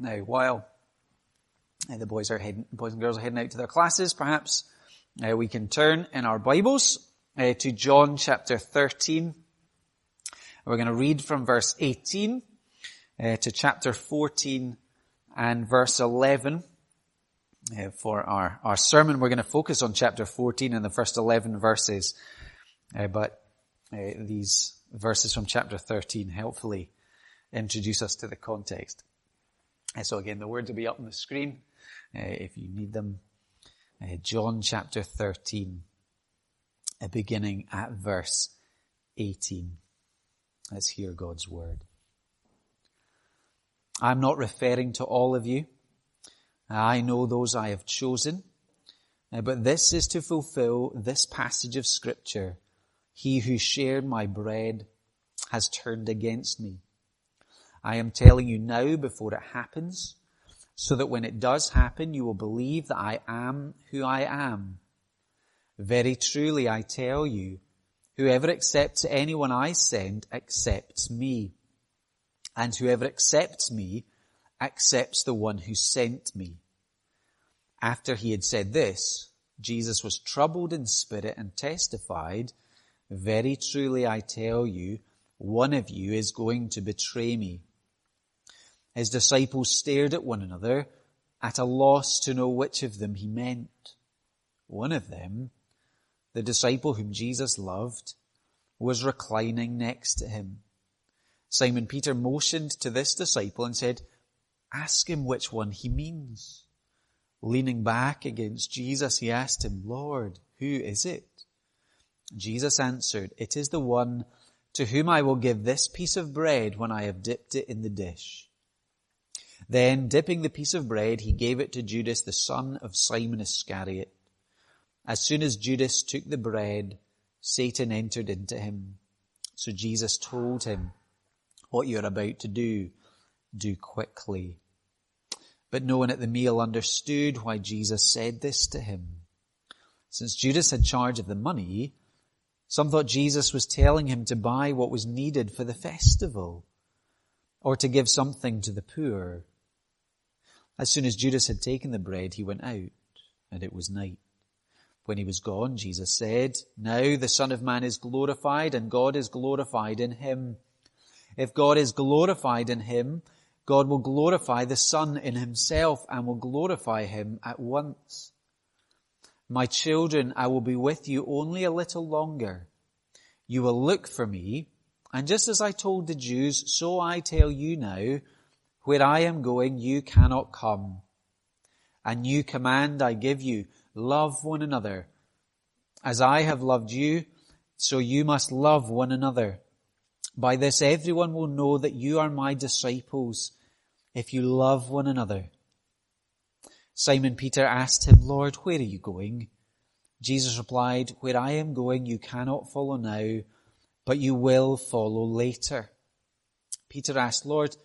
Now, while uh, the boys are heading, boys and girls are heading out to their classes, perhaps uh, we can turn in our Bibles uh, to John chapter 13. We're going to read from verse 18 uh, to chapter 14 and verse 11. Uh, for our, our sermon, we're going to focus on chapter 14 and the first 11 verses. Uh, but these verses from chapter 13 helpfully introduce us to the context. So again, the words will be up on the screen uh, if you need them. Uh, John chapter 13, uh, beginning at verse 18. Let's hear God's word. I'm not referring to all of you. I know those I have chosen, uh, but this is to fulfill this passage of scripture. He who shared my bread has turned against me. I am telling you now before it happens, so that when it does happen, you will believe that I am who I am. Very truly I tell you, whoever accepts anyone I send accepts me. And whoever accepts me accepts the one who sent me. After he had said this, Jesus was troubled in spirit and testified, Very truly I tell you, one of you is going to betray me. His disciples stared at one another, at a loss to know which of them he meant. One of them, the disciple whom Jesus loved, was reclining next to him. Simon Peter motioned to this disciple and said, ask him which one he means. Leaning back against Jesus, he asked him, Lord, who is it? Jesus answered, it is the one to whom I will give this piece of bread when I have dipped it in the dish. Then, dipping the piece of bread, he gave it to Judas, the son of Simon Iscariot. As soon as Judas took the bread, Satan entered into him. So Jesus told him, what you're about to do, do quickly. But no one at the meal understood why Jesus said this to him. Since Judas had charge of the money, some thought Jesus was telling him to buy what was needed for the festival, or to give something to the poor. As soon as Judas had taken the bread, he went out, and it was night. When he was gone, Jesus said, Now the Son of Man is glorified, and God is glorified in him. If God is glorified in him, God will glorify the Son in himself and will glorify him at once. My children, I will be with you only a little longer. You will look for me, and just as I told the Jews, so I tell you now, where I am going, you cannot come. A new command I give you, love one another. As I have loved you, so you must love one another. By this everyone will know that you are my disciples, if you love one another. Simon Peter asked him, Lord, where are you going? Jesus replied, Where I am going, you cannot follow now, but you will follow later. Peter asked, Lord,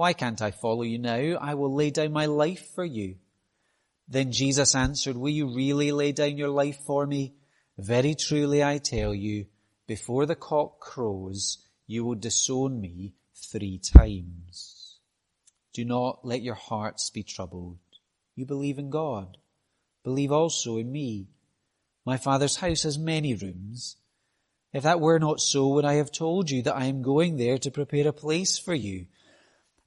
why can't I follow you now? I will lay down my life for you. Then Jesus answered, Will you really lay down your life for me? Very truly I tell you, before the cock crows, you will disown me three times. Do not let your hearts be troubled. You believe in God. Believe also in me. My father's house has many rooms. If that were not so, would I have told you that I am going there to prepare a place for you?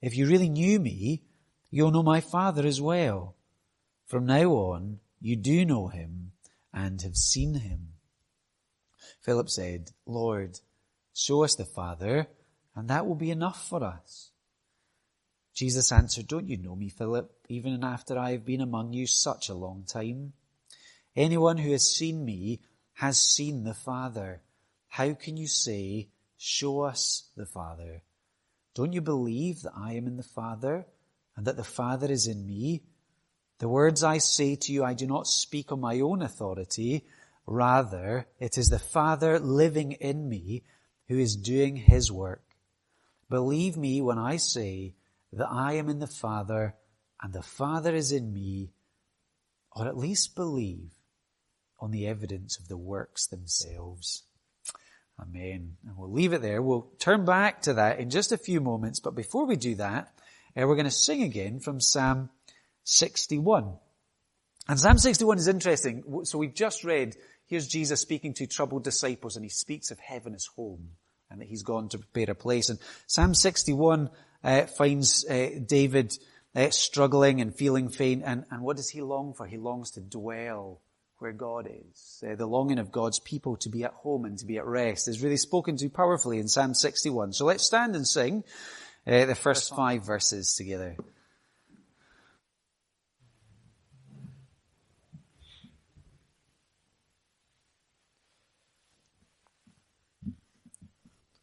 If you really knew me, you'll know my Father as well. From now on, you do know him and have seen him. Philip said, Lord, show us the Father, and that will be enough for us. Jesus answered, Don't you know me, Philip, even after I have been among you such a long time? Anyone who has seen me has seen the Father. How can you say, Show us the Father? Don't you believe that I am in the Father and that the Father is in me. The words I say to you, I do not speak on my own authority. Rather, it is the Father living in me who is doing his work. Believe me when I say that I am in the Father and the Father is in me, or at least believe on the evidence of the works themselves. Amen. And we'll leave it there. We'll turn back to that in just a few moments, but before we do that, uh, we're going to sing again from Psalm 61. And Psalm 61 is interesting. So we've just read, here's Jesus speaking to troubled disciples and he speaks of heaven as home and that he's gone to prepare a place. And Psalm 61 uh, finds uh, David uh, struggling and feeling faint. And, and what does he long for? He longs to dwell where God is. Uh, the longing of God's people to be at home and to be at rest is really spoken to powerfully in Psalm 61. So let's stand and sing uh, the first five verses together.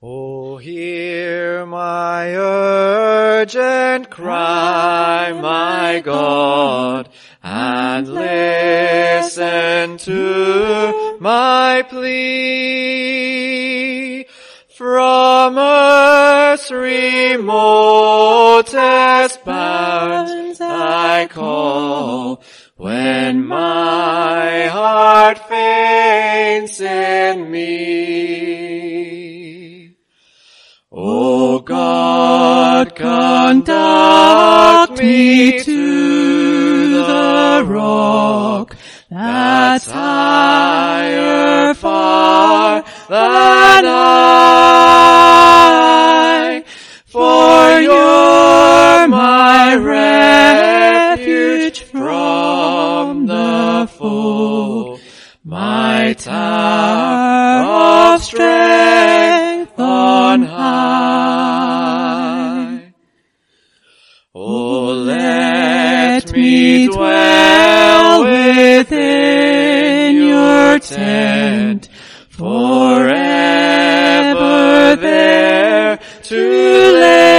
Oh, hear my urgent cry, my God, and listen to my plea. From earth's remotest bounds I call, when my heart faints in me. O God, conduct me to the rock that's higher far than I. For you're my refuge from the foe, my tower of strength within your tent forever there to live.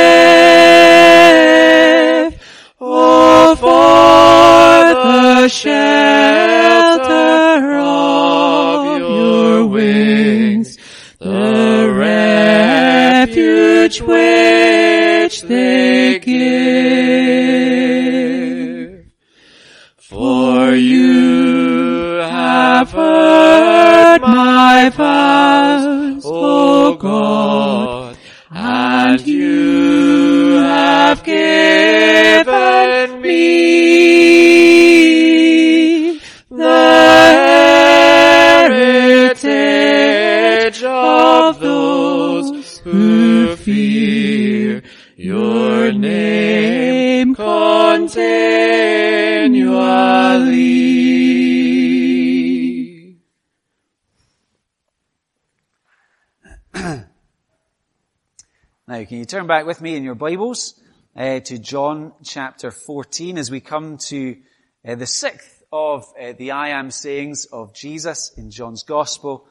Oh, for the shelter of your wings, the refuge which they give. My vows, you turn back with me in your Bibles uh, to John chapter 14 as we come to uh, the sixth of uh, the I am sayings of Jesus in John's Gospel.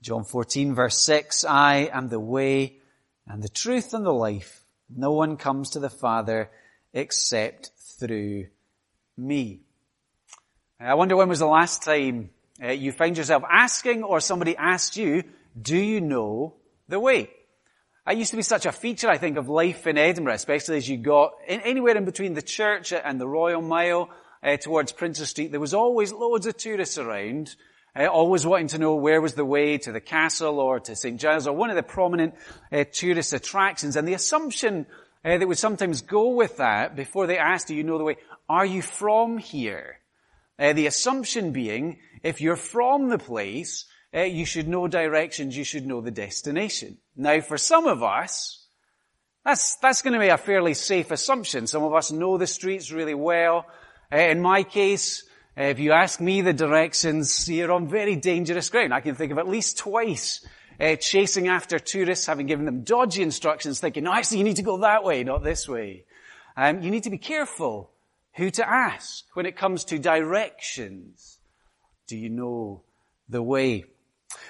John 14 verse 6, I am the way and the truth and the life. No one comes to the Father except through me. I wonder when was the last time uh, you found yourself asking or somebody asked you, do you know the way? That used to be such a feature, I think, of life in Edinburgh, especially as you got in, anywhere in between the church and the Royal Mile uh, towards Princes Street. There was always loads of tourists around, uh, always wanting to know where was the way to the castle or to St. Giles or one of the prominent uh, tourist attractions. And the assumption uh, that would sometimes go with that before they asked, do you know the way? Are you from here? Uh, the assumption being, if you're from the place, uh, you should know directions, you should know the destination. Now, for some of us, that's, that's going to be a fairly safe assumption. Some of us know the streets really well. Uh, in my case, uh, if you ask me the directions, you're on very dangerous ground. I can think of at least twice uh, chasing after tourists, having given them dodgy instructions, thinking, no, actually you need to go that way, not this way. Um, you need to be careful who to ask when it comes to directions. Do you know the way?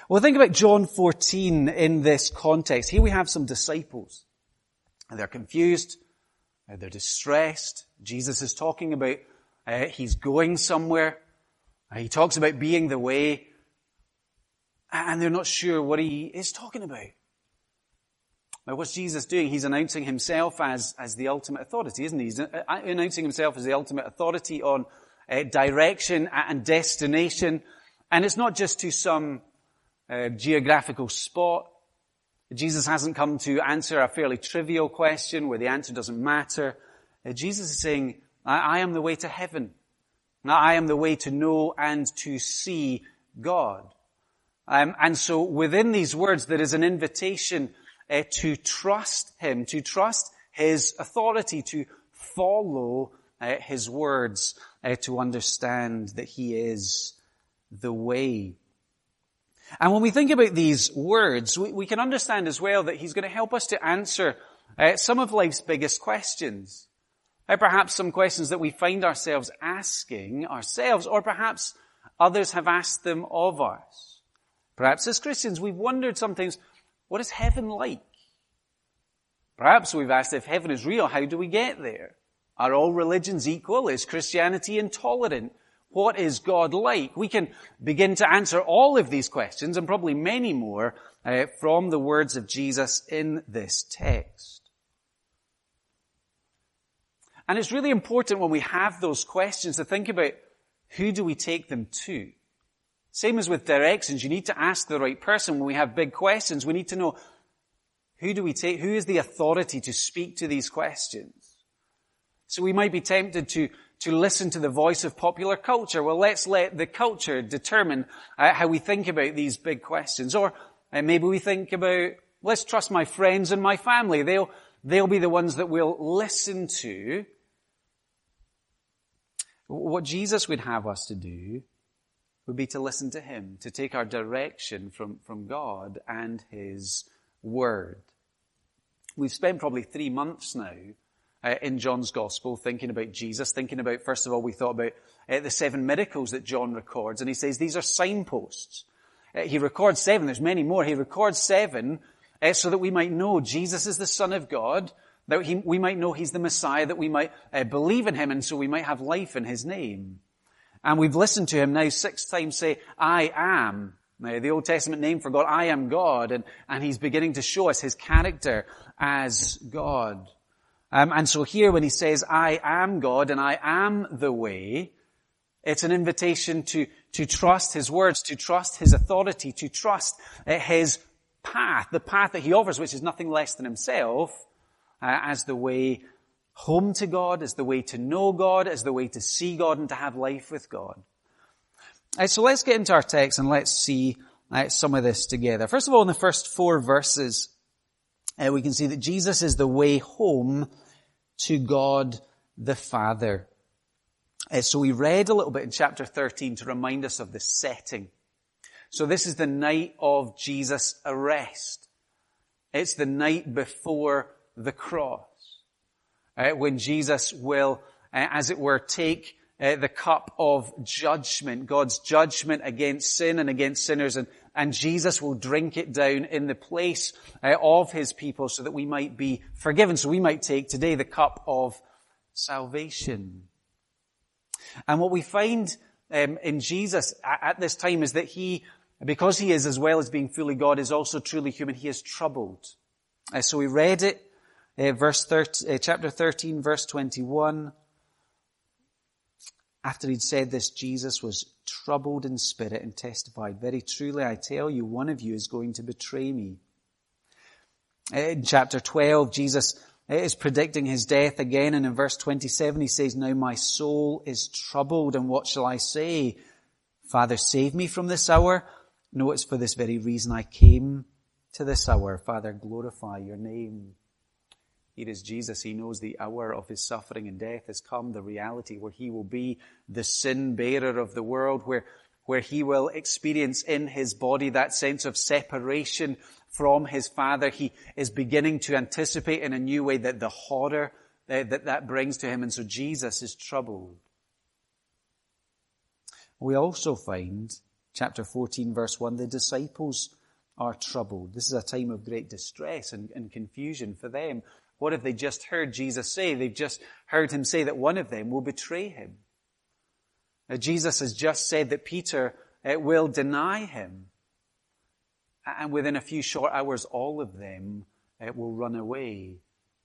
Well, think about John 14 in this context. Here we have some disciples. And they're confused. Uh, they're distressed. Jesus is talking about uh, he's going somewhere. Uh, he talks about being the way. And they're not sure what he is talking about. Now, what's Jesus doing? He's announcing himself as, as the ultimate authority, isn't he? He's uh, announcing himself as the ultimate authority on uh, direction and destination. And it's not just to some geographical spot. Jesus hasn't come to answer a fairly trivial question where the answer doesn't matter. Uh, Jesus is saying, I, I am the way to heaven. I am the way to know and to see God. Um, and so within these words, there is an invitation uh, to trust Him, to trust His authority, to follow uh, His words, uh, to understand that He is the way. And when we think about these words, we, we can understand as well that He's going to help us to answer uh, some of life's biggest questions. Uh, perhaps some questions that we find ourselves asking ourselves, or perhaps others have asked them of us. Perhaps as Christians, we've wondered sometimes, what is heaven like? Perhaps we've asked if heaven is real, how do we get there? Are all religions equal? Is Christianity intolerant? What is God like? We can begin to answer all of these questions and probably many more uh, from the words of Jesus in this text. And it's really important when we have those questions to think about who do we take them to? Same as with directions, you need to ask the right person. When we have big questions, we need to know who do we take, who is the authority to speak to these questions? So we might be tempted to, to listen to the voice of popular culture. Well, let's let the culture determine uh, how we think about these big questions. Or uh, maybe we think about, let's trust my friends and my family. They'll, they'll be the ones that we'll listen to what Jesus would have us to do would be to listen to Him, to take our direction from, from God and His Word. We've spent probably three months now uh, in John's Gospel thinking about Jesus, thinking about, first of all, we thought about uh, the seven miracles that John records, and he says these are signposts. Uh, he records seven, there's many more. He records seven uh, so that we might know Jesus is the Son of God, that he, we might know he's the Messiah, that we might uh, believe in him, and so we might have life in his name. And we've listened to him now six times say, I am. The Old Testament name for God, I am God, and, and he's beginning to show us his character as God. Um, and so here when he says, I am God and I am the way, it's an invitation to, to trust his words, to trust his authority, to trust uh, his path, the path that he offers, which is nothing less than himself, uh, as the way home to God, as the way to know God, as the way to see God and to have life with God. Uh, so let's get into our text and let's see uh, some of this together. First of all, in the first four verses, uh, we can see that Jesus is the way home to God the Father. Uh, so we read a little bit in chapter 13 to remind us of the setting. So this is the night of Jesus' arrest. It's the night before the cross, uh, when Jesus will, uh, as it were, take uh, the cup of judgment, God's judgment against sin and against sinners, and, and Jesus will drink it down in the place uh, of his people so that we might be forgiven. So we might take today the cup of salvation. And what we find um, in Jesus at, at this time is that he, because he is as well as being fully God, is also truly human. He is troubled. Uh, so we read it uh, verse 13, uh, chapter 13, verse 21. After he'd said this, Jesus was troubled in spirit and testified, Very truly I tell you, one of you is going to betray me. In chapter 12, Jesus is predicting his death again, and in verse 27 he says, Now my soul is troubled, and what shall I say? Father, save me from this hour. No, it's for this very reason I came to this hour. Father, glorify your name. Here is Jesus. He knows the hour of his suffering and death has come, the reality where he will be the sin bearer of the world, where, where he will experience in his body that sense of separation from his Father. He is beginning to anticipate in a new way that the horror that that brings to him. And so Jesus is troubled. We also find, chapter 14 verse 1, the disciples are troubled. This is a time of great distress and, and confusion for them. What if they just heard Jesus say, they've just heard him say that one of them will betray him? Now, Jesus has just said that Peter uh, will deny him. And within a few short hours, all of them uh, will run away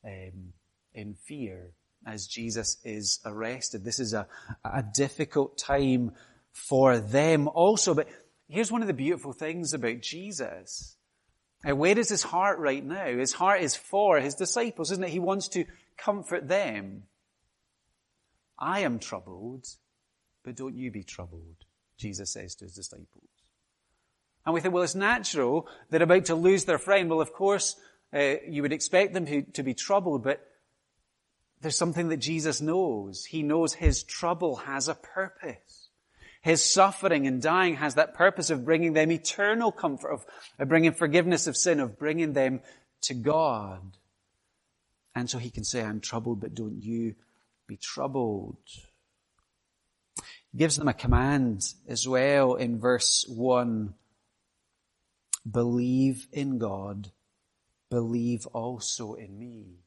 um, in fear as Jesus is arrested. This is a, a difficult time for them also. But here's one of the beautiful things about Jesus. Uh, where is his heart right now? His heart is for his disciples, isn't it? He wants to comfort them. I am troubled, but don't you be troubled, Jesus says to his disciples. And we think, well, it's natural. They're about to lose their friend. Well, of course, uh, you would expect them to, to be troubled, but there's something that Jesus knows. He knows his trouble has a purpose. His suffering and dying has that purpose of bringing them eternal comfort, of, of bringing forgiveness of sin, of bringing them to God. And so he can say, I'm troubled, but don't you be troubled. He gives them a command as well in verse 1 Believe in God, believe also in me.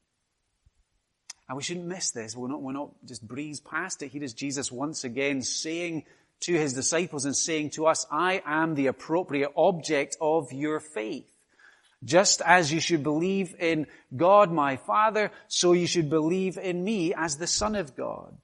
And we shouldn't miss this. We're not, we're not just breeze past it. Here is Jesus once again saying to his disciples and saying to us, I am the appropriate object of your faith. Just as you should believe in God my Father, so you should believe in me as the Son of God.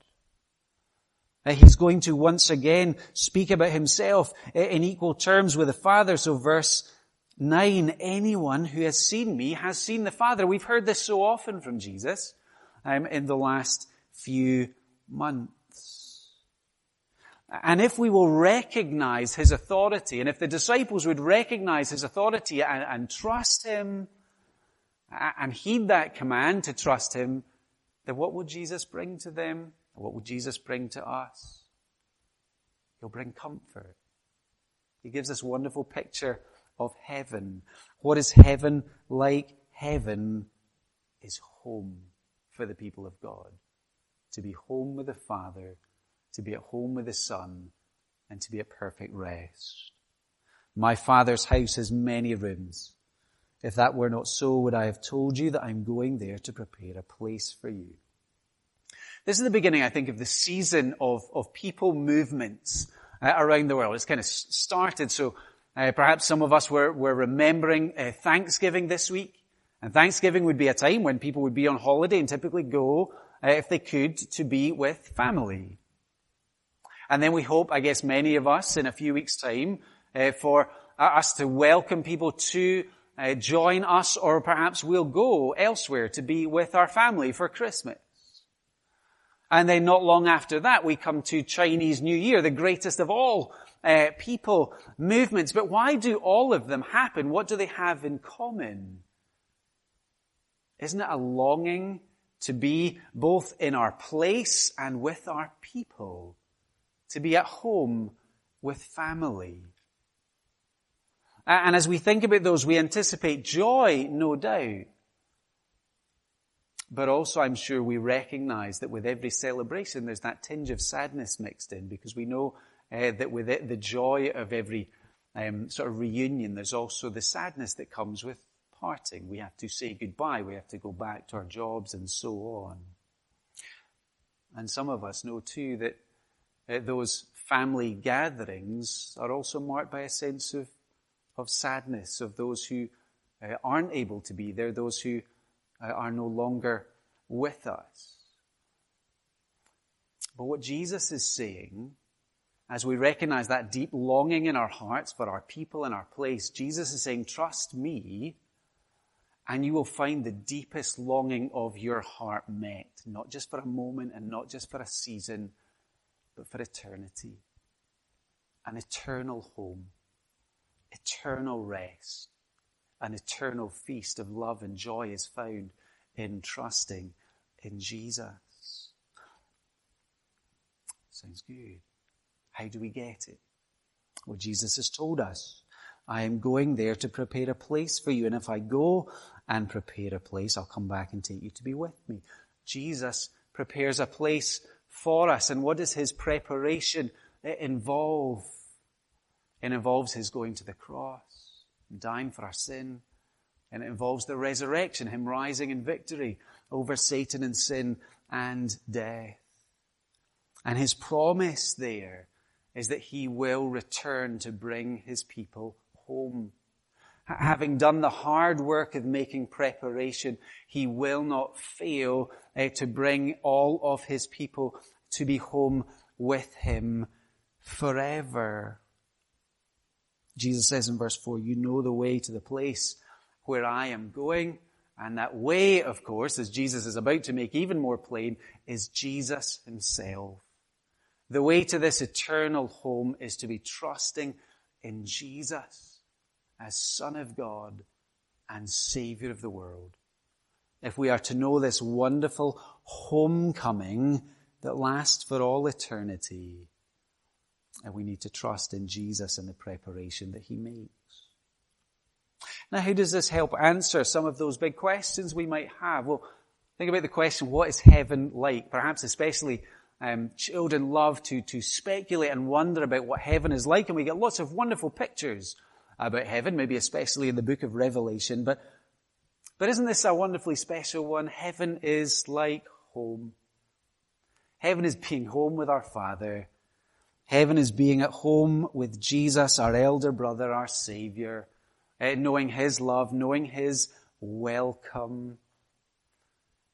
He's going to once again speak about himself in equal terms with the Father. So verse 9, anyone who has seen me has seen the Father. We've heard this so often from Jesus um, in the last few months. And if we will recognize his authority, and if the disciples would recognize his authority and, and trust him, and heed that command to trust him, then what will Jesus bring to them? What will Jesus bring to us? He'll bring comfort. He gives this wonderful picture of heaven. What is heaven like? Heaven is home for the people of God. To be home with the Father, to be at home with the Son, and to be at perfect rest. My Father's house has many rooms. If that were not so, would I have told you that I'm going there to prepare a place for you? This is the beginning, I think, of the season of, of people movements uh, around the world. It's kind of started, so uh, perhaps some of us were, were remembering uh, Thanksgiving this week. And Thanksgiving would be a time when people would be on holiday and typically go, uh, if they could, to be with family. And then we hope, I guess many of us in a few weeks time, uh, for us to welcome people to uh, join us or perhaps we'll go elsewhere to be with our family for Christmas. And then not long after that, we come to Chinese New Year, the greatest of all uh, people movements. But why do all of them happen? What do they have in common? Isn't it a longing to be both in our place and with our people? To be at home with family? And as we think about those, we anticipate joy, no doubt. But also, I'm sure we recognize that with every celebration, there's that tinge of sadness mixed in because we know uh, that with it, the joy of every um, sort of reunion, there's also the sadness that comes with parting. We have to say goodbye. We have to go back to our jobs and so on. And some of us know too that those family gatherings are also marked by a sense of, of sadness of those who uh, aren't able to be there, those who uh, are no longer with us. But what Jesus is saying, as we recognize that deep longing in our hearts for our people and our place, Jesus is saying, trust me and you will find the deepest longing of your heart met, not just for a moment and not just for a season, but for eternity. An eternal home, eternal rest, an eternal feast of love and joy is found in trusting in Jesus. Sounds good. How do we get it? Well, Jesus has told us, I am going there to prepare a place for you. And if I go and prepare a place. I'll come back and take you to be with me. Jesus prepares a place for us. And what does his preparation eh, involve? It involves his going to the cross, dying for our sin, And it involves the resurrection, Him rising in victory over Satan and sin and death. And His promise there is that He will return to bring His people home. Having done the hard work of making preparation, He will not fail uh, to bring all of His people to be home with Him forever. Jesus says in verse 4, you know the way to the place where I am going. And that way, of course, as Jesus is about to make even more plain, is Jesus himself. The way to this eternal home is to be trusting in Jesus as Son of God and Savior of the world. If we are to know this wonderful homecoming that lasts for all eternity, and we need to trust in Jesus and the preparation that He makes. Now, how does this help answer some of those big questions we might have? Well, think about the question, what is heaven like? Perhaps especially um, children love to, to speculate and wonder about what heaven is like, and we get lots of wonderful pictures about heaven, maybe especially in the book of Revelation. But, but isn't this a wonderfully special one? Heaven is like home. Heaven is being home with our Father. Heaven is being at home with Jesus, our elder brother, our Savior, uh, knowing His love, knowing His welcome.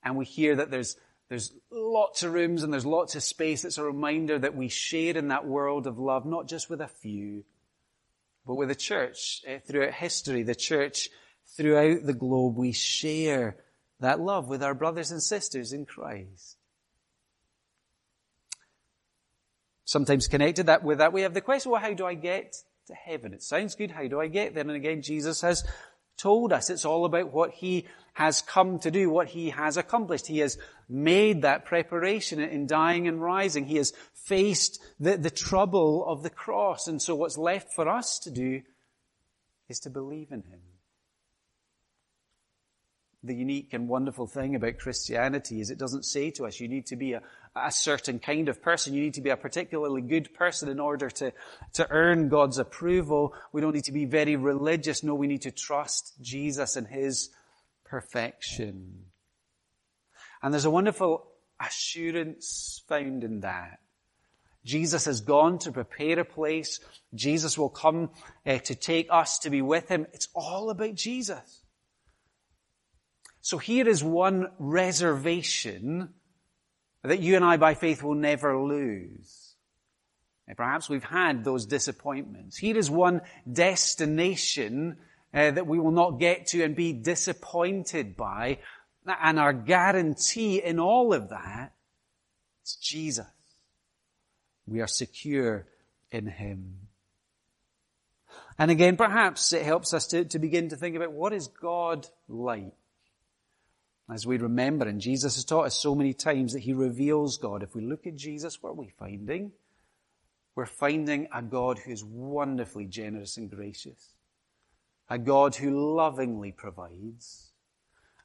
And we hear that there's, there's lots of rooms and there's lots of space. It's a reminder that we share in that world of love, not just with a few, but with the church. Uh, throughout history, the church throughout the globe, we share that love with our brothers and sisters in Christ. Sometimes connected that with that, we have the question, well, how do I get to heaven? It sounds good. How do I get there? And again, Jesus has told us it's all about what he has come to do, what he has accomplished. He has made that preparation in dying and rising. He has faced the, the trouble of the cross. And so what's left for us to do is to believe in him the unique and wonderful thing about Christianity is it doesn't say to us you need to be a, a certain kind of person. You need to be a particularly good person in order to, to earn God's approval. We don't need to be very religious. No, we need to trust Jesus and His perfection. And there's a wonderful assurance found in that. Jesus has gone to prepare a place. Jesus will come uh, to take us to be with Him. It's all about Jesus. So here is one reservation that you and I by faith will never lose. perhaps we've had those disappointments. Here is one destination uh, that we will not get to and be disappointed by. And our guarantee in all of that is Jesus. We are secure in Him. And again, perhaps it helps us to, to begin to think about what is God like? As we remember, and Jesus has taught us so many times that He reveals God. If we look at Jesus, what are we finding? We're finding a God who is wonderfully generous and gracious. A God who lovingly provides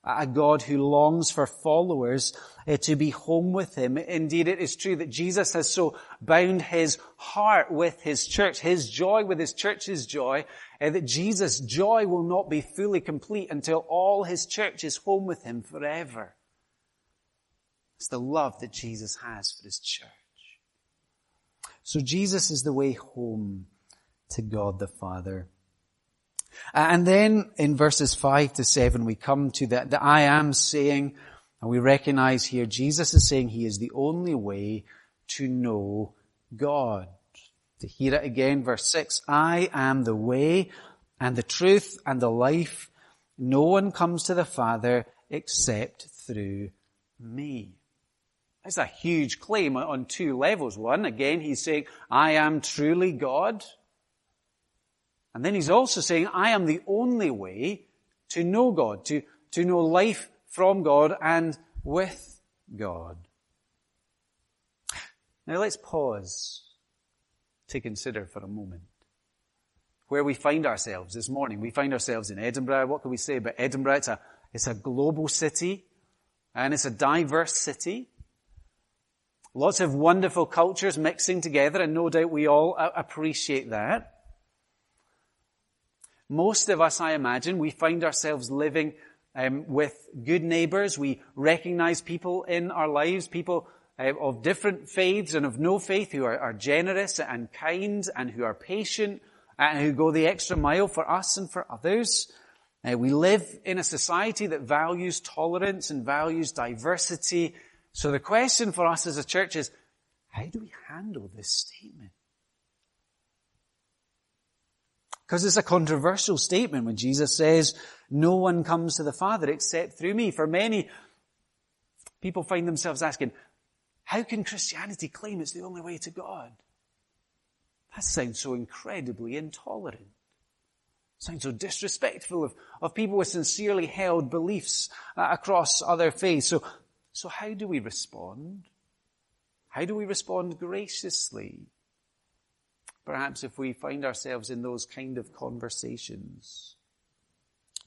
a God who longs for followers uh, to be home with him. Indeed, it is true that Jesus has so bound his heart with his church, his joy with his church's joy, uh, that Jesus' joy will not be fully complete until all his church is home with him forever. It's the love that Jesus has for his church. So Jesus is the way home to God the Father. Uh, and then in verses 5 to 7, we come to the, the I am saying, and we recognize here Jesus is saying he is the only way to know God. To hear it again, verse 6, I am the way and the truth and the life. No one comes to the Father except through me. That's a huge claim on two levels. One, again, he's saying, I am truly God. And then he's also saying, I am the only way to know God, to, to know life from God and with God. Now let's pause to consider for a moment where we find ourselves this morning. We find ourselves in Edinburgh. What can we say about Edinburgh? It's a, it's a global city and it's a diverse city. Lots of wonderful cultures mixing together and no doubt we all appreciate that. Most of us, I imagine, we find ourselves living um, with good neighbors. We recognize people in our lives, people uh, of different faiths and of no faith who are, are generous and kind and who are patient and who go the extra mile for us and for others. Uh, we live in a society that values tolerance and values diversity. So the question for us as a church is, how do we handle this statement? Because it's a controversial statement when Jesus says, no one comes to the Father except through me. For many, people find themselves asking, how can Christianity claim it's the only way to God? That sounds so incredibly intolerant. Sounds so disrespectful of, of people with sincerely held beliefs uh, across other faiths. So, so how do we respond? How do we respond graciously? Perhaps if we find ourselves in those kind of conversations.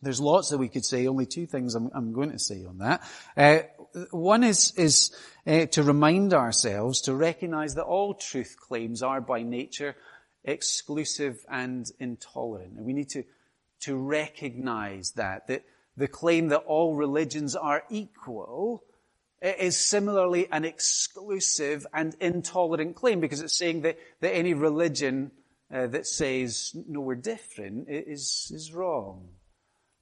There's lots that we could say, only two things I'm, I'm going to say on that. Uh, one is, is uh, to remind ourselves to recognize that all truth claims are by nature exclusive and intolerant. And we need to, to recognize that, that the claim that all religions are equal is similarly an exclusive and intolerant claim because it's saying that, that any religion uh, that says, no, we're different is, is wrong.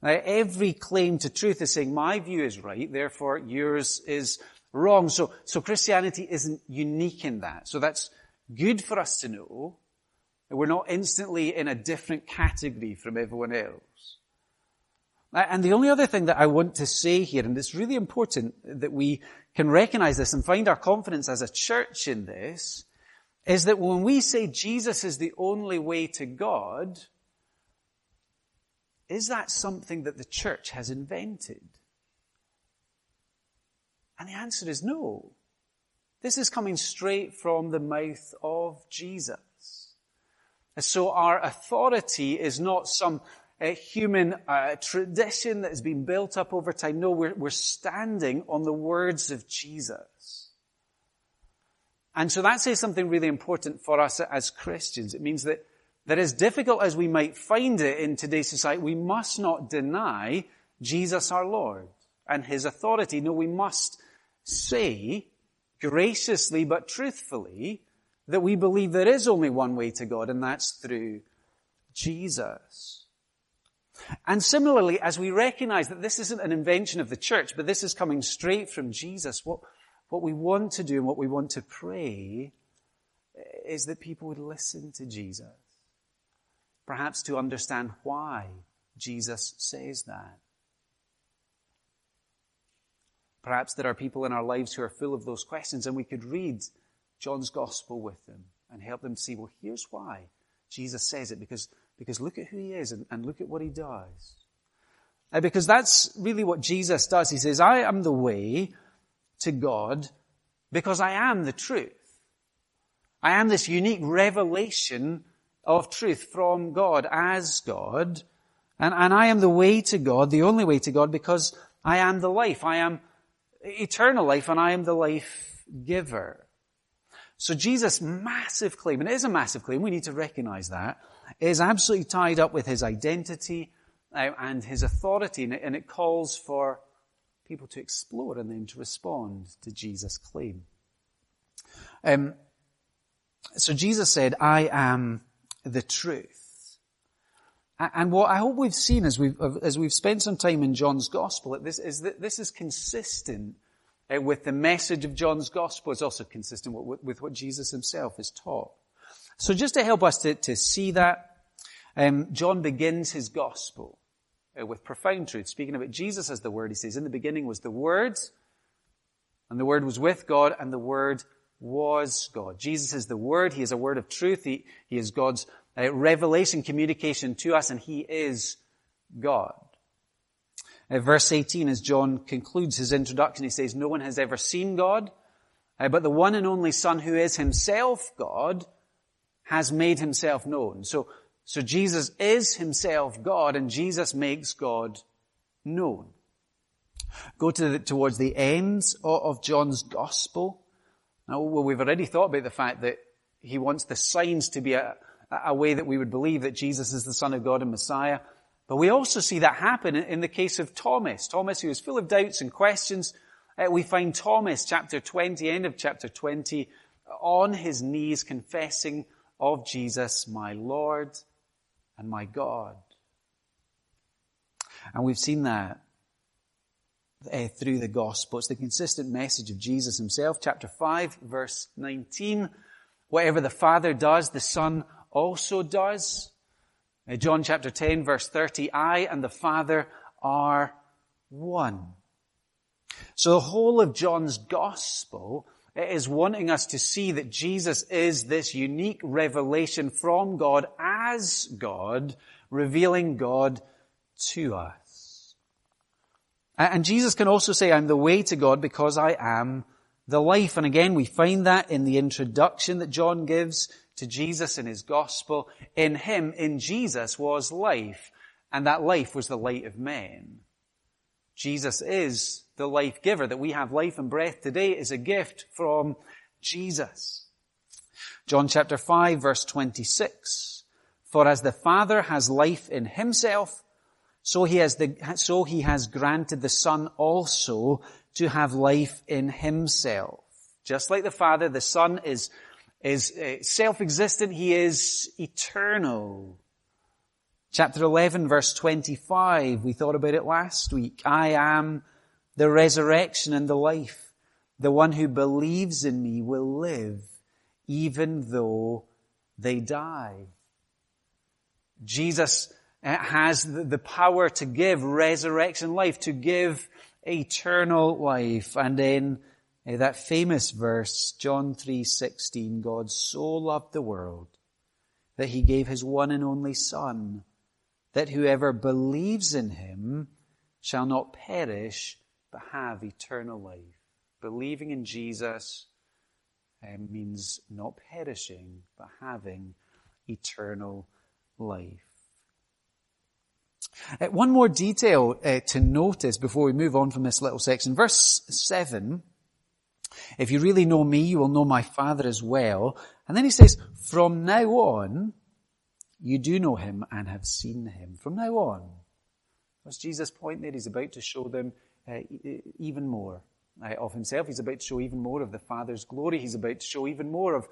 Now, every claim to truth is saying my view is right, therefore yours is wrong. So, so Christianity isn't unique in that. So that's good for us to know. We're not instantly in a different category from everyone else. And the only other thing that I want to say here, and it's really important that we can recognize this and find our confidence as a church in this, is that when we say Jesus is the only way to God, is that something that the church has invented? And the answer is no. This is coming straight from the mouth of Jesus. And So our authority is not some uh, human uh, tradition that has been built up over time. No, we're, we're standing on the words of Jesus. And so that says something really important for us as Christians. It means that that as difficult as we might find it in today's society, we must not deny Jesus our Lord and His authority. No, we must say graciously but truthfully that we believe there is only one way to God and that's through Jesus. And similarly, as we recognize that this isn't an invention of the church, but this is coming straight from Jesus, what, what we want to do and what we want to pray is that people would listen to Jesus perhaps to understand why Jesus says that. Perhaps there are people in our lives who are full of those questions and we could read John's gospel with them and help them see, well, here's why Jesus says it because, because look at who he is and, and look at what he does. Uh, because that's really what Jesus does. He says, I am the way to God because I am the truth. I am this unique revelation of truth from God as God. And, and I am the way to God, the only way to God, because I am the life. I am eternal life and I am the life giver. So Jesus' massive claim, and it is a massive claim, we need to recognize that, is absolutely tied up with his identity uh, and his authority, and it, calls for people to explore and then to respond to Jesus' claim. Um, so Jesus said, I am the truth. And what I hope we've seen as we've, as we've spent some time in John's gospel this, is that this is consistent uh, with the message of John's gospel. It's also consistent with, with what Jesus himself has taught. So just to help us to, to see that, um, John begins his gospel uh, with profound truth, speaking about Jesus as the Word. He says, in the beginning was the Word, and the Word was with God, and the Word was God. Jesus is the Word. He is a Word of truth. He, he is God's uh, revelation, communication to us, and He is God. Uh, verse 18, as John concludes his introduction, he says, No one has ever seen God, uh, but the one and only Son who is Himself God has made Himself known. So, so Jesus is Himself God, and Jesus makes God known. Go to the, towards the ends of, of John's Gospel. Now, well, we've already thought about the fact that he wants the signs to be a, a way that we would believe that Jesus is the Son of God and Messiah. But we also see that happen in the case of Thomas. Thomas, who is full of doubts and questions. Uh, we find Thomas, chapter 20, end of chapter 20, on his knees confessing of Jesus, my Lord and my God. And we've seen that uh, through the gospel. It's the consistent message of Jesus himself. Chapter 5, verse 19. Whatever the Father does, the Son also does. John chapter 10, verse 30. I and the Father are one. So the whole of John's gospel is wanting us to see that Jesus is this unique revelation from God as God, revealing God to us. And Jesus can also say, I'm the way to God because I am the life. And again, we find that in the introduction that John gives to Jesus in his gospel. In him, in Jesus, was life, and that life was the light of men. Jesus is the life giver. That we have life and breath today is a gift from Jesus. John chapter 5 verse 26. For as the Father has life in himself, so he has the, so he has granted the Son also to have life in himself. Just like the Father, the Son is, is uh, self-existent. He is eternal. Chapter 11 verse 25, we thought about it last week. I am the resurrection and the life. The one who believes in me will live even though they die. Jesus uh, has the power to give resurrection life, to give eternal life. And then that famous verse, John 3:16, God so loved the world that he gave his one and only son that whoever believes in him shall not perish but have eternal life. Believing in Jesus um, means not perishing but having eternal life. Uh, one more detail uh, to notice before we move on from this little section. Verse 7, if you really know me, you will know my Father as well. And then he says, from now on, you do know him and have seen him. From now on, what's Jesus' point there? He's about to show them uh, even more uh, of himself. He's about to show even more of the Father's glory. He's about to show even more of,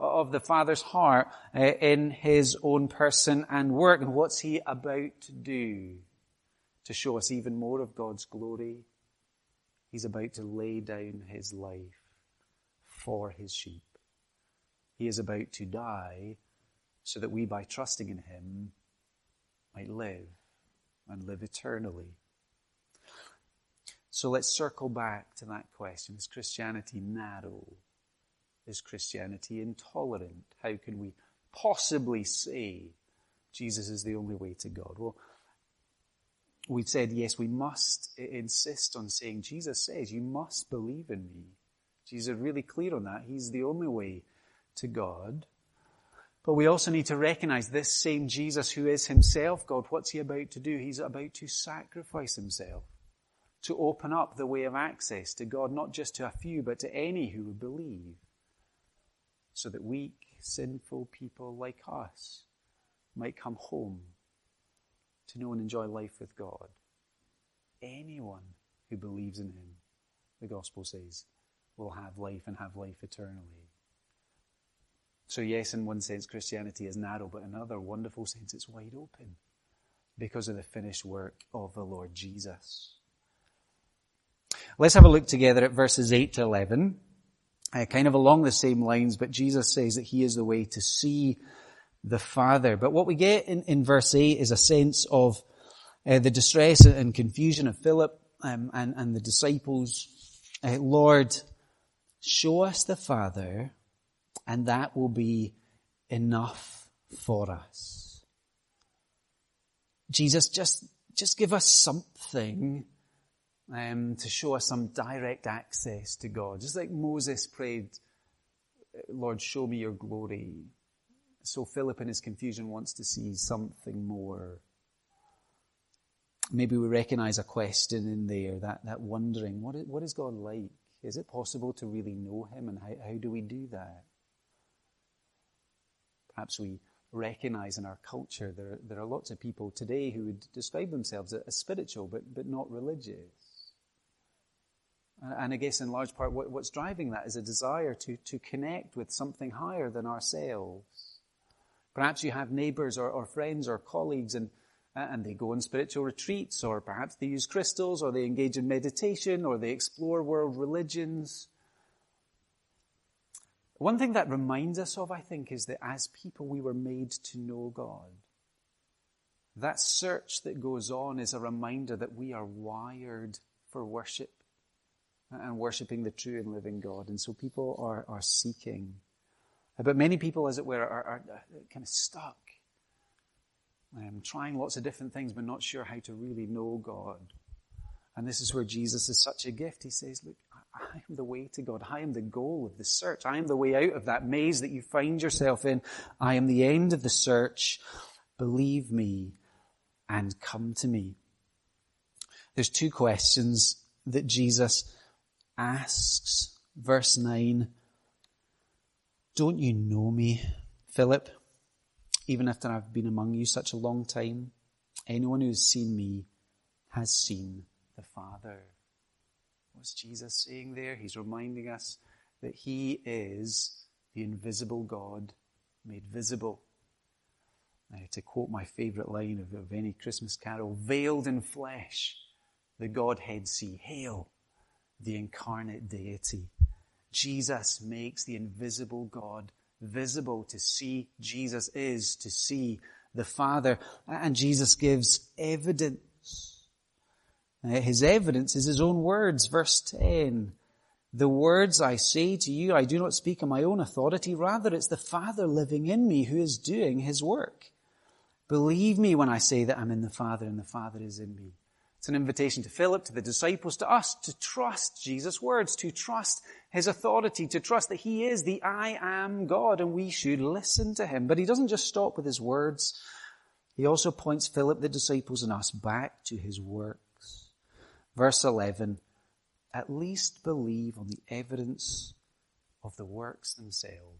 of the Father's heart uh, in his own person and work. And what's he about to do to show us even more of God's glory? He's about to lay down his life for his sheep. He is about to die so that we, by trusting in Him, might live and live eternally. So let's circle back to that question. Is Christianity narrow? Is Christianity intolerant? How can we possibly say Jesus is the only way to God? Well, we said, yes, we must insist on saying, Jesus says, you must believe in me. Jesus is really clear on that. He's the only way to God. But we also need to recognize this same Jesus who is himself God. What's he about to do? He's about to sacrifice himself to open up the way of access to God, not just to a few, but to any who would believe. So that weak, sinful people like us might come home to know and enjoy life with God. Anyone who believes in him, the gospel says, will have life and have life eternally. So, yes, in one sense, Christianity is narrow, but in another wonderful sense, it's wide open because of the finished work of the Lord Jesus. Let's have a look together at verses 8 to 11. Uh, kind of along the same lines, but Jesus says that He is the way to see the Father. But what we get in, in verse 8 is a sense of uh, the distress and confusion of Philip um, and, and the disciples. Uh, Lord, show us the Father and that will be enough for us. Jesus, just, just give us something um, to show us some direct access to God. Just like Moses prayed, Lord, show me your glory. So Philip in his confusion wants to see something more. Maybe we recognize a question in there, that, that wondering, what is, what is God like? Is it possible to really know him and how, how do we do that? Perhaps we recognize in our culture there, there are lots of people today who would describe themselves as spiritual but, but not religious. And I guess in large part what, what's driving that is a desire to, to connect with something higher than ourselves. Perhaps you have neighbors or, or friends or colleagues and, and they go on spiritual retreats or perhaps they use crystals or they engage in meditation or they explore world religions. One thing that reminds us of, I think, is that as people we were made to know God. That search that goes on is a reminder that we are wired for worship and worshipping the true and living God. And so people are, are seeking. But many people, as it were, are, are kind of stuck. Um, trying lots of different things, but not sure how to really know God. And this is where Jesus is such a gift. He says, Look, I am the way to God. I am the goal of the search. I am the way out of that maze that you find yourself in. I am the end of the search. Believe me and come to me. There's two questions that Jesus asks. Verse 9. Don't you know me, Philip? Even after I've been among you such a long time, anyone who has seen me has seen the Father. What's Jesus saying there? He's reminding us that He is the invisible God made visible. Now, to quote my favourite line of, of any Christmas carol, veiled in flesh, the Godhead see. Hail, the incarnate deity. Jesus makes the invisible God visible. To see Jesus is to see the Father. And Jesus gives evidence uh, his evidence is his own words. Verse 10. The words I say to you, I do not speak on my own authority. Rather, it's the Father living in me who is doing his work. Believe me when I say that I'm in the Father and the Father is in me. It's an invitation to Philip, to the disciples, to us to trust Jesus' words, to trust his authority, to trust that he is the I am God and we should listen to him. But he doesn't just stop with his words. He also points Philip, the disciples, and us back to his works. Verse 11, at least believe on the evidence of the works themselves.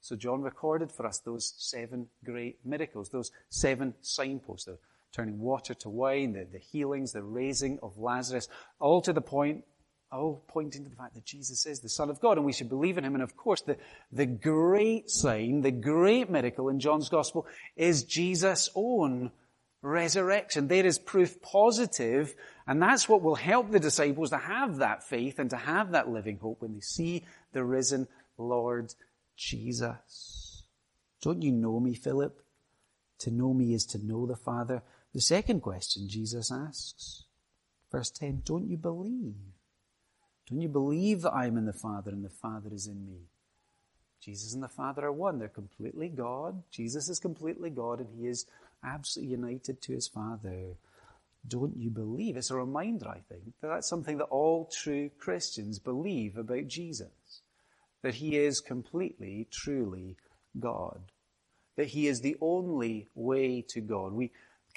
So John recorded for us those seven great miracles, those seven signposts, turning water to wine, the, the healings, the raising of Lazarus, all to the point, all pointing to the fact that Jesus is the Son of God and we should believe in Him. And of course, the, the great sign, the great miracle in John's Gospel is Jesus' own resurrection. There is proof positive and that's what will help the disciples to have that faith and to have that living hope when they see the risen Lord Jesus. Don't you know me, Philip? To know me is to know the Father. The second question Jesus asks, verse 10, don't you believe? Don't you believe that I am in the Father and the Father is in me? Jesus and the Father are one. They're completely God. Jesus is completely God and he is absolutely united to his Father. Don't you believe? It's a reminder, I think, that that's something that all true Christians believe about Jesus. That he is completely, truly God. That he is the only way to God. We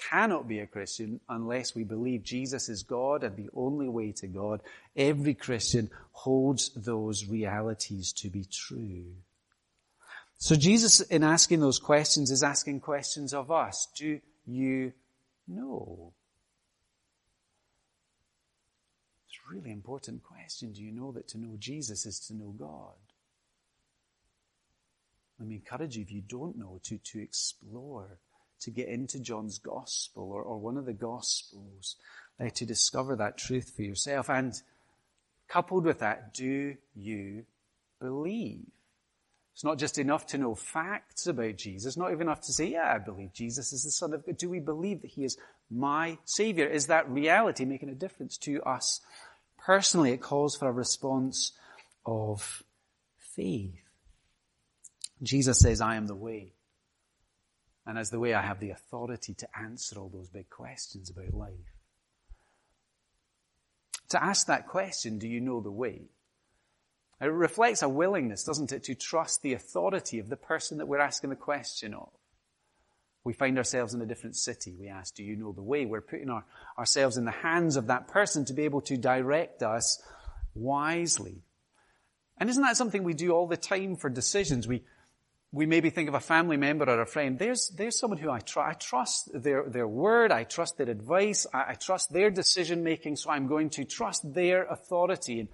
cannot be a Christian unless we believe Jesus is God and the only way to God. Every Christian holds those realities to be true. So Jesus, in asking those questions, is asking questions of us. Do you know? It's a really important question. Do you know that to know Jesus is to know God? Let me encourage you, if you don't know, to, to explore, to get into John's Gospel or, or one of the Gospels, uh, to discover that truth for yourself. And coupled with that, do you believe? It's not just enough to know facts about Jesus, not even enough to say, yeah, I believe Jesus is the Son of God. Do we believe that He is my Savior? Is that reality making a difference to us Personally, it calls for a response of faith. Jesus says, I am the way. And as the way, I have the authority to answer all those big questions about life. To ask that question, do you know the way? It reflects a willingness, doesn't it, to trust the authority of the person that we're asking the question of. We find ourselves in a different city. We ask, do you know the way? We're putting our, ourselves in the hands of that person to be able to direct us wisely. And isn't that something we do all the time for decisions? We, we maybe think of a family member or a friend. There's, there's someone who I, tr- I trust their, their word. I trust their advice. I, I trust their decision making. So I'm going to trust their authority. And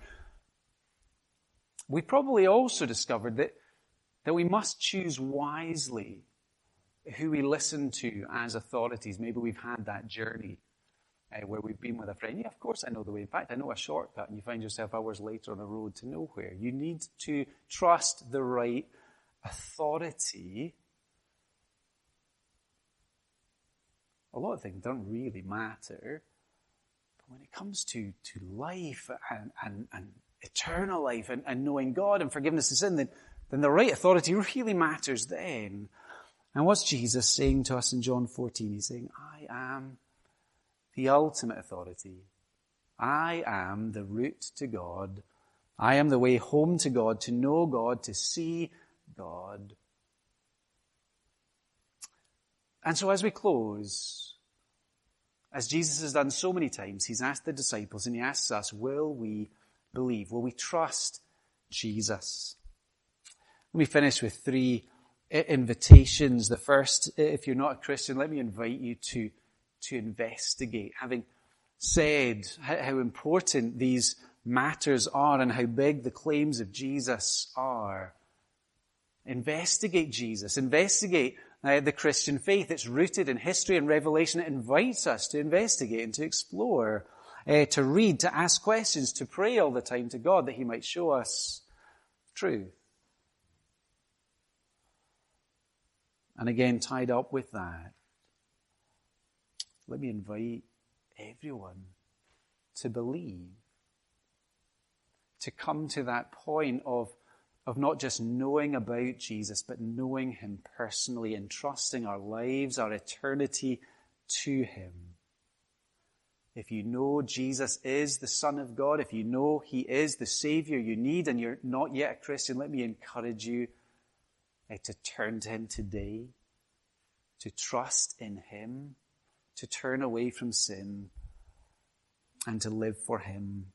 we probably also discovered that, that we must choose wisely who we listen to as authorities. Maybe we've had that journey uh, where we've been with a friend. Yeah, of course I know the way. In fact, I know a shortcut, and you find yourself hours later on a road to nowhere. You need to trust the right authority. A lot of things don't really matter. But when it comes to, to life and, and, and eternal life and, and knowing God and forgiveness of sin, then, then the right authority really matters then. And what's Jesus saying to us in John 14? He's saying, I am the ultimate authority. I am the route to God. I am the way home to God, to know God, to see God. And so as we close, as Jesus has done so many times, he's asked the disciples and he asks us, will we believe? Will we trust Jesus? Let me finish with three invitations. The first, if you're not a Christian, let me invite you to to investigate, having said how important these matters are and how big the claims of Jesus are. Investigate Jesus. Investigate uh, the Christian faith. It's rooted in history and revelation. It invites us to investigate and to explore, uh, to read, to ask questions, to pray all the time to God that He might show us truth. And again, tied up with that, let me invite everyone to believe, to come to that point of, of not just knowing about Jesus, but knowing Him personally and trusting our lives, our eternity to Him. If you know Jesus is the Son of God, if you know He is the Savior you need and you're not yet a Christian, let me encourage you eh, to turn to Him today, to trust in Him to turn away from sin and to live for Him.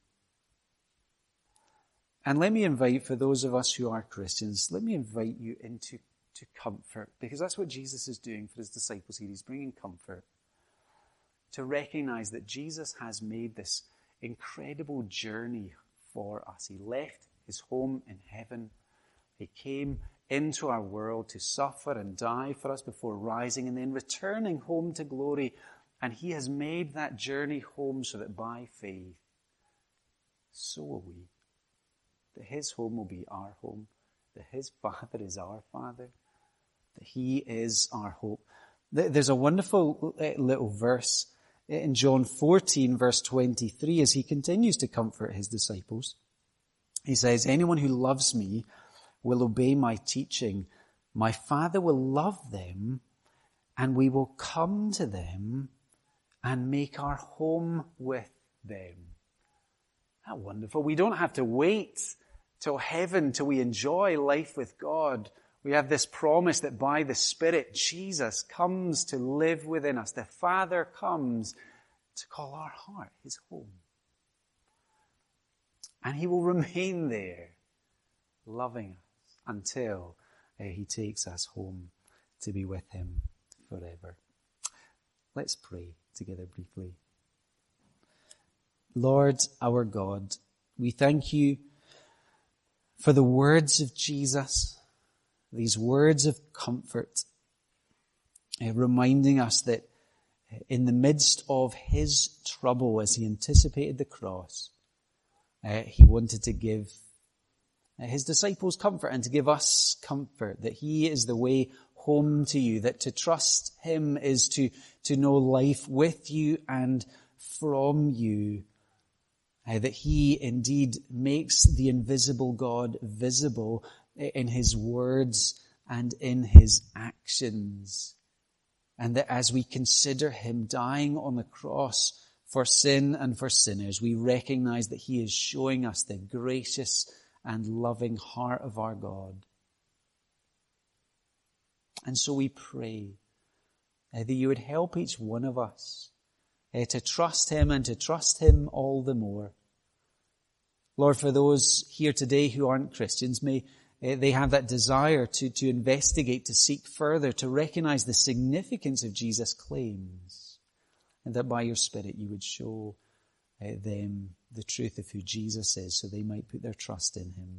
And let me invite, for those of us who are Christians, let me invite you into to comfort, because that's what Jesus is doing for his disciples here. He's bringing comfort. To recognize that Jesus has made this incredible journey for us. He left his home in heaven. He came into our world to suffer and die for us before rising and then returning home to glory. And He has made that journey home so that by faith, so will we. That His home will be our home, that His Father is our Father, that He is our hope. There's a wonderful uh, little verse in John 14, verse 23, as He continues to comfort His disciples. He says, Anyone who loves me, will obey my teaching, my Father will love them and we will come to them and make our home with them. How wonderful. We don't have to wait till heaven till we enjoy life with God. We have this promise that by the Spirit, Jesus comes to live within us. The Father comes to call our heart his home. And he will remain there, loving us until uh, he takes us home to be with him forever. Let's pray together briefly. Lord, our God, we thank you for the words of Jesus, these words of comfort, uh, reminding us that in the midst of his trouble as he anticipated the cross, uh, he wanted to give his disciples comfort and to give us comfort that he is the way home to you, that to trust him is to, to know life with you and from you. Uh, that he indeed makes the invisible God visible in his words and in his actions. And that as we consider him dying on the cross for sin and for sinners, we recognize that he is showing us the gracious and loving heart of our God. And so we pray uh, that you would help each one of us uh, to trust Him and to trust Him all the more. Lord, for those here today who aren't Christians, may, uh, they have that desire to, to investigate, to seek further, to recognize the significance of Jesus' claims. And that by your Spirit you would show uh, them the truth of who Jesus is so they might put their trust in Him.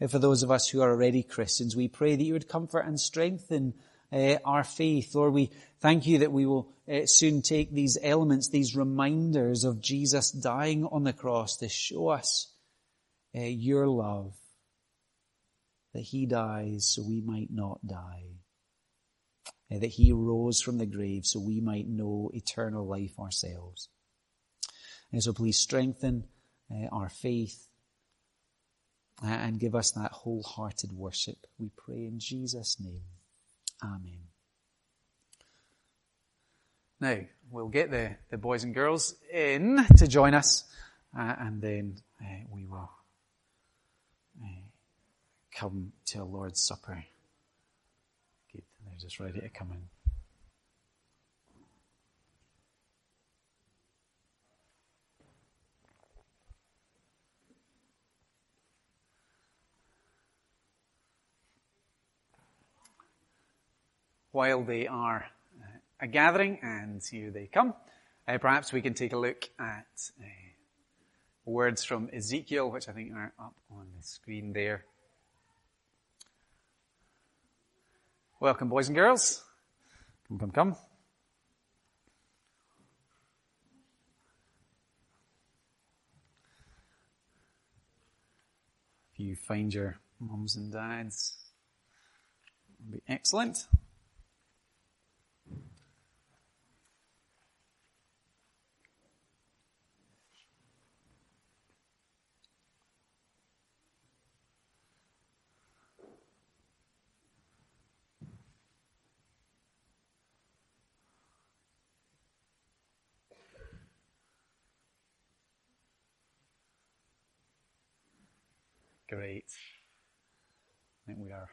And for those of us who are already Christians, we pray that you would comfort and strengthen uh, our faith. Lord, we thank you that we will uh, soon take these elements, these reminders of Jesus dying on the cross to show us uh, your love, that he dies so we might not die, uh, that he rose from the grave so we might know eternal life ourselves. And so please strengthen uh, our faith and give us that wholehearted worship. We pray in Jesus' name. Amen. Now, we'll get the, the boys and girls in to join us, uh, and then uh, we will uh, come to a Lord's Supper. Good, they're just ready to come in. While they are uh, a gathering, and here they come, uh, perhaps we can take a look at uh, words from Ezekiel, which I think are up on the screen there. Welcome, boys and girls. Come, come, come. If you find your mums and dads, be excellent. Great. I think we are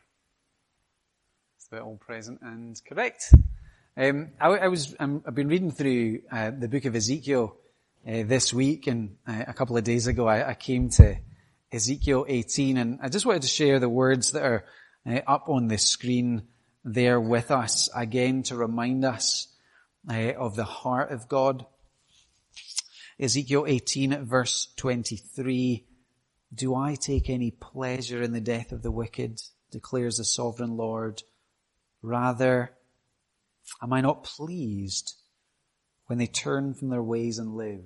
still all present and correct. Um, I, I, was, i have been reading through uh, the book of Ezekiel uh, this week, and uh, a couple of days ago I, I, came to Ezekiel 18, and I just wanted to share the words that are uh, up on the screen there with us again to remind us uh, of the heart of God. Ezekiel 18 verse 23 do I take any pleasure in the death of the wicked, declares the sovereign Lord. Rather, am I not pleased when they turn from their ways and live?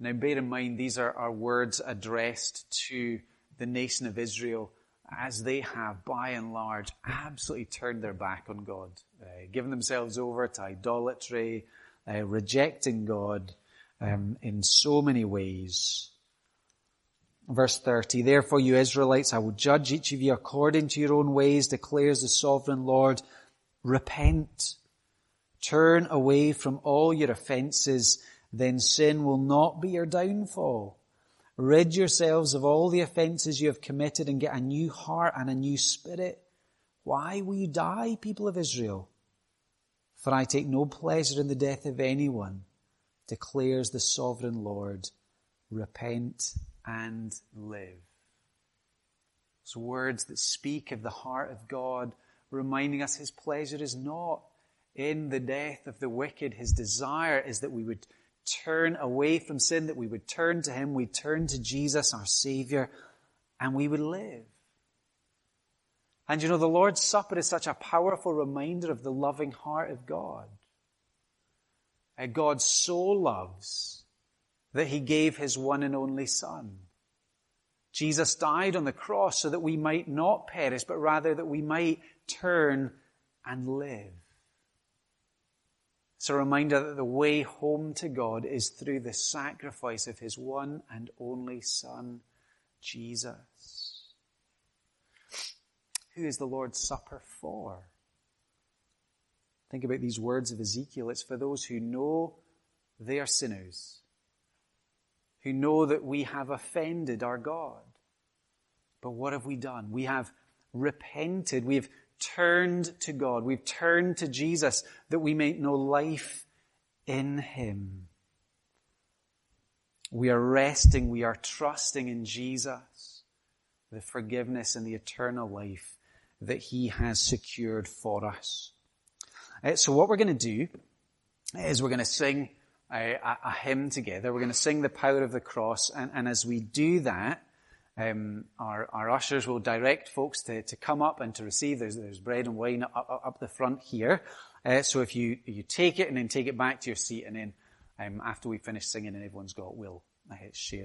Now bear in mind, these are, are words addressed to the nation of Israel as they have, by and large, absolutely turned their back on God, uh, given themselves over to idolatry, uh, rejecting God um, in so many ways. Verse 30, Therefore, you Israelites, I will judge each of you according to your own ways, declares the sovereign Lord. Repent. Turn away from all your offenses, then sin will not be your downfall. Rid yourselves of all the offenses you have committed and get a new heart and a new spirit. Why will you die, people of Israel? For I take no pleasure in the death of anyone, declares the sovereign Lord. Repent and live. Those words that speak of the heart of God, reminding us His pleasure is not in the death of the wicked. His desire is that we would turn away from sin, that we would turn to Him, we turn to Jesus, our Savior, and we would live. And you know, the Lord's Supper is such a powerful reminder of the loving heart of God. Uh, God so loves that he gave his one and only Son. Jesus died on the cross so that we might not perish, but rather that we might turn and live. It's a reminder that the way home to God is through the sacrifice of his one and only Son, Jesus. Who is the Lord's Supper for? Think about these words of Ezekiel. It's for those who know they are sinners who know that we have offended our God. But what have we done? We have repented. We've turned to God. We've turned to Jesus that we may know life in Him. We are resting. We are trusting in Jesus. the forgiveness and the eternal life that he has secured for us. Uh, so what we're going to do is we're going to sing a, a, hymn together. We're going to sing the power of the cross. And, and as we do that, um, our, our, ushers will direct folks to, to come up and to receive. There's, there's bread and wine up, up the front here. Uh, so if you, you take it and then take it back to your seat and then um, after we finish singing and everyone's got, we'll uh, share